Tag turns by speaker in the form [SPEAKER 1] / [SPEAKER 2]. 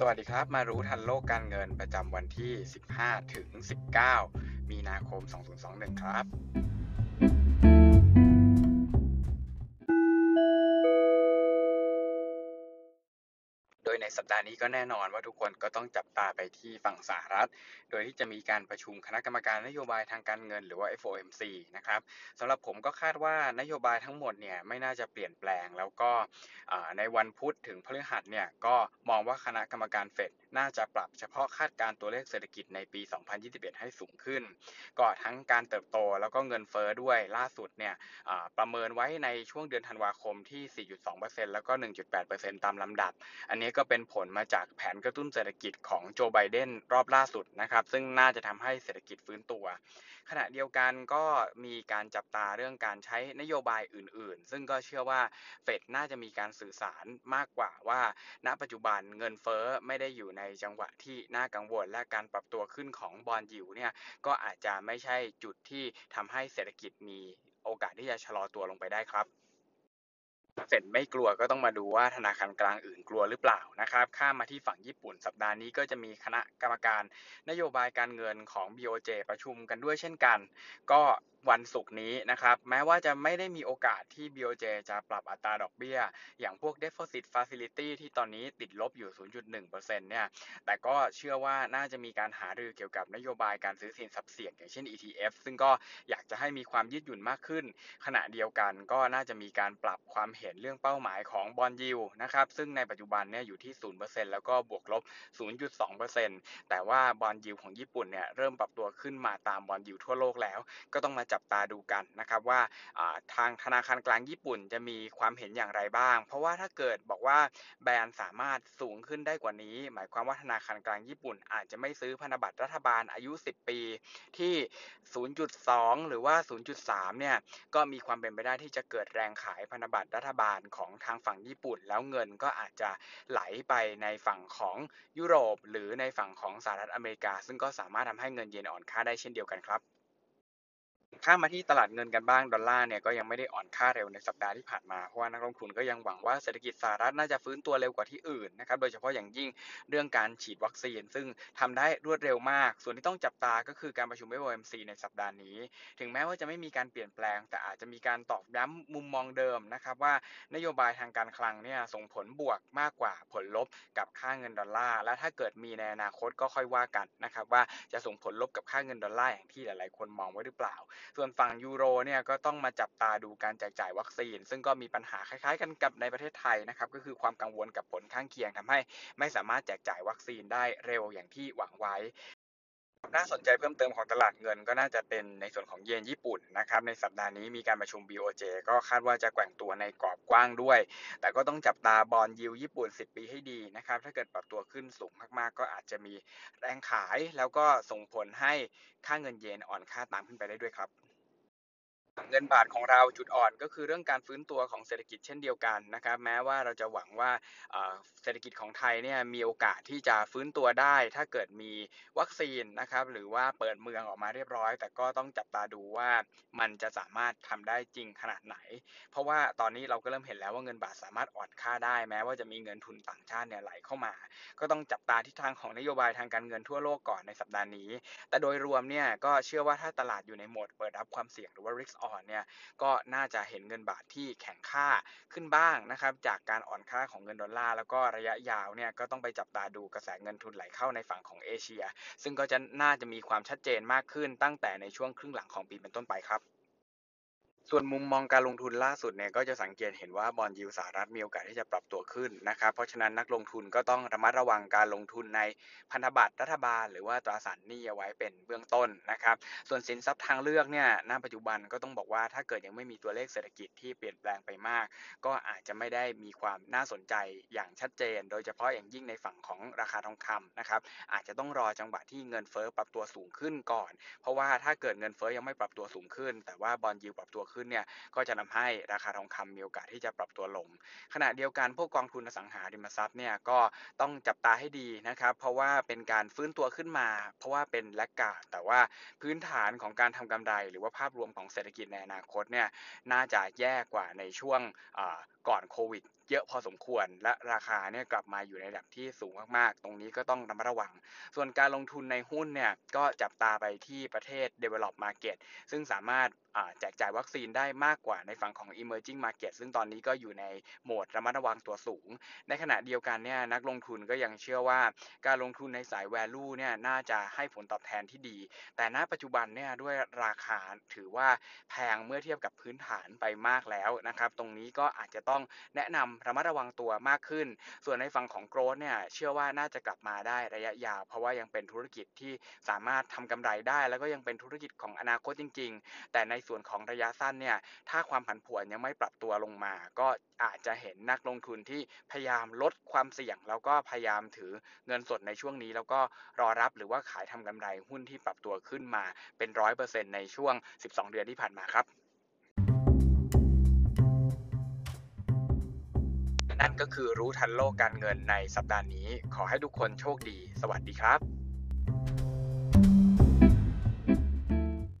[SPEAKER 1] สวัสดีครับ มารู้ทันโลกการเงินประจำวันที่ 15 ถึง 19 มีนาคม 2021 ครับ ปดาห์นี้ก็แน่นอนว่าทุกคนก็ต้องจับตาไปที่ฝั่งสหรัฐ โดยที่จะมีการประชุมคณะกรรมการนโยบายทางการเงินหรือว่า FOMC นะครับสำหรับผมก็คาดว่านโยบายทั้งหมดเนี่ยไม่น่าจะเปลี่ยนแปลง แล้วก็ในวันพุธถึงพฤหัสเนี่ยก็มองว่าคณะกรรมการเฟดน่าจะปรับเฉพาะคาดการตัวเลขเศรษฐกิจในปี 2021 ให้สูงขึ้น ก็ทั้งการเติบโตแล้วก็เงินเฟ้อด้วยล่าสุดเนี่ยประเมินไว้ในช่วงเดือนธันวาคมที่ 4.2%แล้วก็ 1.8%ตามลำดับ อันนี้ก็เป็นผผลมาจากแผนกระตุ้นเศรษฐกิจของโจไบเดนรอบล่าสุดนะครับ ซึ่งน่าจะทำให้เศรษฐกิจฟื้นตัว ขณะเดียวกันก็มีการจับตาเรื่องการใช้นโยบายอื่น ๆ ซึ่งก็เชื่อว่าเฟดน่าจะมีการสื่อสารมากกว่าว่า ณ ปัจจุบันเงินเฟ้อไม่ได้อยู่ในจังหวะที่น่ากังวลและการปรับตัวขึ้นของบอลยิวเนี่ยก็อาจจะไม่ใช่จุดที่ทำให้เศรษฐกิจมีโอกาสที่จะชะลอตัวลงไปได้ครับ เฟดไม่กลัวก็ต้องมาดูว่าธนาคารกลางอื่นกลัวหรือเปล่านะครับ ข้ามมาที่ฝั่งญี่ปุ่นสัปดาห์นี้ก็จะมีคณะกรรมการนโยบายการเงินของ BOJ ประชุมกันด้วยเช่นกัน ก็วันศุกร์นี้นะครับ แม้ว่าจะไม่ได้มีโอกาสที่ BOJ จะปรับอัตราดอกเบี้ย อย่างพวก Deposit Facility ที่ตอนนี้ติดลบอยู่ 0.1%เนี่ย แต่ก็เชื่อว่าน่าจะมีการหารือเกี่ยวกับนโยบายการซื้อสินทรัพย์เสี่ยงอย่างเช่น ETF ซึ่งก็อยากจะให้มีความยืดหยุ่นมากขึ้น ขณะเดียวกันก็น่าจะมีการปรับความเห็นเรื่องเป้าหมายของบอลยิวนะครับซึ่งในปัจจุบันเนี่ยอยู่ที่ 0%แล้วก็บวกลบ 0.2%แต่ว่าบอลยิวของญี่ปุ่นเนี่ยเริ่มปรับตัวขึ้นมาตามบอลยิวทั่วโลกแล้ว ก็ต้องมาจับตาดูกันนะครับว่าทางธนาคารกลางญี่ปุ่นจะมีความเห็นอย่างไรบ้าง เพราะว่าถ้าเกิดบอกว่าแบรนด์สามารถสูงขึ้นได้กว่านี้ หมายความว่าธนาคารกลางญี่ปุ่น อาจจะไม่ซื้อพันธบัตรรัฐบาลอายุ 10 ปีที่ 0.2 หรือว่า 0.3 เนี่ยก็มีความเป็นไปได้ที่จะเกิดแรงขายพันธบัตรรัฐบาลของทางฝั่งญี่ปุ่น แล้วเงินก็อาจจะไหลไปในฝั่งของยุโรป หรือในฝั่งของสหรัฐอเมริกา ซึ่งก็สามารถทำให้เงินเยนอ่อนค่าได้เช่นเดียวกันครับ ข้ามาที่ตลาดเงินกันบ้างดอลลาร์เนี่ยก็ยังไม่ได้อ่อนค่าเร็วในสัปดาห์ที่ผ่านมาเพราะว่านักลงทุนก็ยังหวังว่าเศรษฐกิจสหรัฐน่าจะฟื้นตัวเร็วกว่าที่อื่นนะครับโดยเฉพาะอย่างยิ่งเรื่องการฉีดวัคซีน ซึ่งทำได้รวดเร็วมาก ส่วนที่ต้องจับตาก็คือการประชุม FOMC ในสัปดาห์นี้ ถึงแม้ว่าจะไม่มีการเปลี่ยนแปลง แต่อาจจะมีการตอกย้ำมุมมองเดิมนะครับว่านโยบายทางการคลังเนี่ยส่งผลบวกมากกว่าผลลบกับค่าเงินดอลลาร์และถ้าเกิดมีในอนาคตก็ค่อยว่ากันนะครับว่าจะส่งผลลบกับค่าเงินดอลลาร์อย่างที่หลาย ๆ คนมองไว้หรือเปล่าส่วนฝั่งยูโรเนี่ยก็ต้องมาจับตาดูการแจกจ่ายวัคซีน ซึ่งก็มีปัญหาคล้ายๆ กันกับในประเทศไทยนะครับก็คือความกังวลกับผลข้างเคียงทำให้ไม่สามารถแจกจ่ายวัคซีนได้เร็วอย่างที่หวังไว้ น่าสนใจเพิ่มเติมของตลาดเงินก็น่าจะเป็นในส่วนของเยนญี่ปุ่นนะครับในสัปดาห์นี้มีการประชุม BOJ ก็คาดว่าจะแกว่งตัวในกรอบกว้างด้วย แต่ก็ต้องจับตาบอลยิวญี่ปุ่น 10 ปีให้ดีนะครับถ้าเกิดปรับตัวขึ้นสูงมากๆ ก็อาจจะมีแรงขายแล้วก็ส่งผลให้ค่าเงินเยนอ่อนค่าตามขึ้นไปได้ด้วยครับ เงินบาทของเราจุดอ่อนก็คือเรื่องการฟื้นตัวของเศรษฐกิจเช่นเดียวกันนะครับแม้ว่าเราจะหวังว่าเศรษฐกิจของไทยเนี่ยมีโอกาสที่จะฟื้นตัวได้ ถ้าเกิดมีวัคซีนนะครับหรือว่าเปิดเมืองออกมาเรียบร้อย แต่ก็ต้องจับตาดูว่ามันจะสามารถทำได้จริงขนาดไหน เพราะว่าตอนนี้เราก็เริ่มเห็นแล้วว่าเงินบาทสามารถอ่อนค่าได้ แม้ว่าจะมีเงินทุนต่างชาติเนี่ยไหลเข้ามา ก็ต้องจับตาทิศทางของนโยบายทางการเงินทั่วโลกก่อนในสัปดาห์นี้ แต่โดยรวมเนี่ยก็เชื่อว่าถ้าตลาดอยู่ในโหมดเปิดรับความเสี่ยงหรือว่า risk on เนี่ยก็น่าจะเห็นเงินบาทที่แข็งค่าขึ้นบ้างนะครับจากการอ่อนค่าของเงินดอลลาร์แล้วก็ระยะยาวเนี่ยก็ต้องไปจับตาดูกระแสเงินทุนไหลเข้าในฝั่งของเอเชีย ซึ่งก็จะน่าจะมีความชัดเจนมากขึ้นตั้งแต่ในช่วงครึ่งหลังของปีเป็นต้นไปครับ ส่วนมุมมองการลงทุนล่าสุดเนี่ยก็จะสังเกตเห็นว่าบอลยูสหรัฐมีโอกาสที่จะปรับตัวขึ้นนะครับ เพราะฉะนั้นนักลงทุนก็ต้องระมัดระวังการลงทุนในพันธบัตรรัฐบาล หรือว่าตราสารหนี้เอาไว้เป็นเบื้องต้นนะครับ ส่วนสินทรัพย์ทางเลือกเนี่ยณปัจจุบันก็ต้องบอกว่าถ้าเกิดยังไม่มีตัวเลขเศรษฐกิจที่เปลี่ยนแปลงไปมาก ก็อาจจะไม่ได้มีความน่าสนใจอย่างชัดเจน โดยเฉพาะอย่างยิ่งในฝั่งของราคาทองคำนะครับอาจจะต้องรอจังหวะที่เงินเฟ้อปรับตัวสูงขึ้นก่อน เพราะว่าถ้าเกิดเงินเฟ้อยังไม่ปรับตัวสูงขึ้น แต่ว่าบอลยูปรับตัวขึ้นเนี่ยก็จะทำให้ราคาทองคำมีโอกาสที่จะปรับตัวลง ขณะเดียวกันพวกกองทุนอสังหาริมทรัพย์เนี่ยก็ต้องจับตาให้ดีนะครับ เพราะว่าเป็นการฟื้นตัวขึ้นมา เพราะว่าเป็นแลกกาดแต่ว่าพื้นฐานของการทำกำไร หรือว่าภาพรวมของเศรษฐกิจในอนาคตเนี่ยน่าจะแย่กว่าในช่วง ก่อนโควิด เยอะพอสมควร และราคาเนี่ยกลับมาอยู่ในระดับที่สูงมากๆ ตรงนี้ก็ต้องระมัดระวัง ส่วนการลงทุนในหุ้นเนี่ยก็จับตาไปที่ประเทศ develop market ซึ่งสามารถแจกจ่ายวัคซีนได้มากกว่าในฝั่งของ emerging market ซึ่งตอนนี้ก็อยู่ในโหมดระมัดระวังตัวสูง ในขณะเดียวกันเนี่ยนักลงทุนก็ยังเชื่อว่า การลงทุนในสาย value เนี่ยน่าจะให้ผลตอบแทนที่ดี แต่ณปัจจุบันเนี่ยด้วยราคาถือว่าแพงเมื่อเทียบกับพื้นฐานไปมากแล้วนะครับ ตรงนี้ก็อาจจะต้องแนะนำระมัดระวังตัวมากขึ้น ส่วนในฝั่งของ growth เนี่ยเชื่อว่าน่าจะกลับมาได้ระยะยาว เพราะว่ายังเป็นธุรกิจที่สามารถทำกำไรได้ แล้วก็ยังเป็นธุรกิจของอนาคตจริง ๆ แต่ในส่วนของระยะสั้นเนี่ยถ้าความผันผวนยังไม่ปรับตัวลงมา ก็อาจจะเห็นนักลงทุนที่พยายามลดความเสี่ยง แล้วก็พยายามถือเงินสดในช่วงนี้ แล้วก็รอรับหรือว่าขายทำกำไรหุ้นที่ปรับตัวขึ้นมาเป็นร้อยเปอร์เซ็นต์ในช่วง 12 เดือนที่ผ่านมาครับ ก็คือรู้ทันโลกการเงินในสัปดาห์นี้ ขอให้ทุกคนโชคดี สวัสดีครับ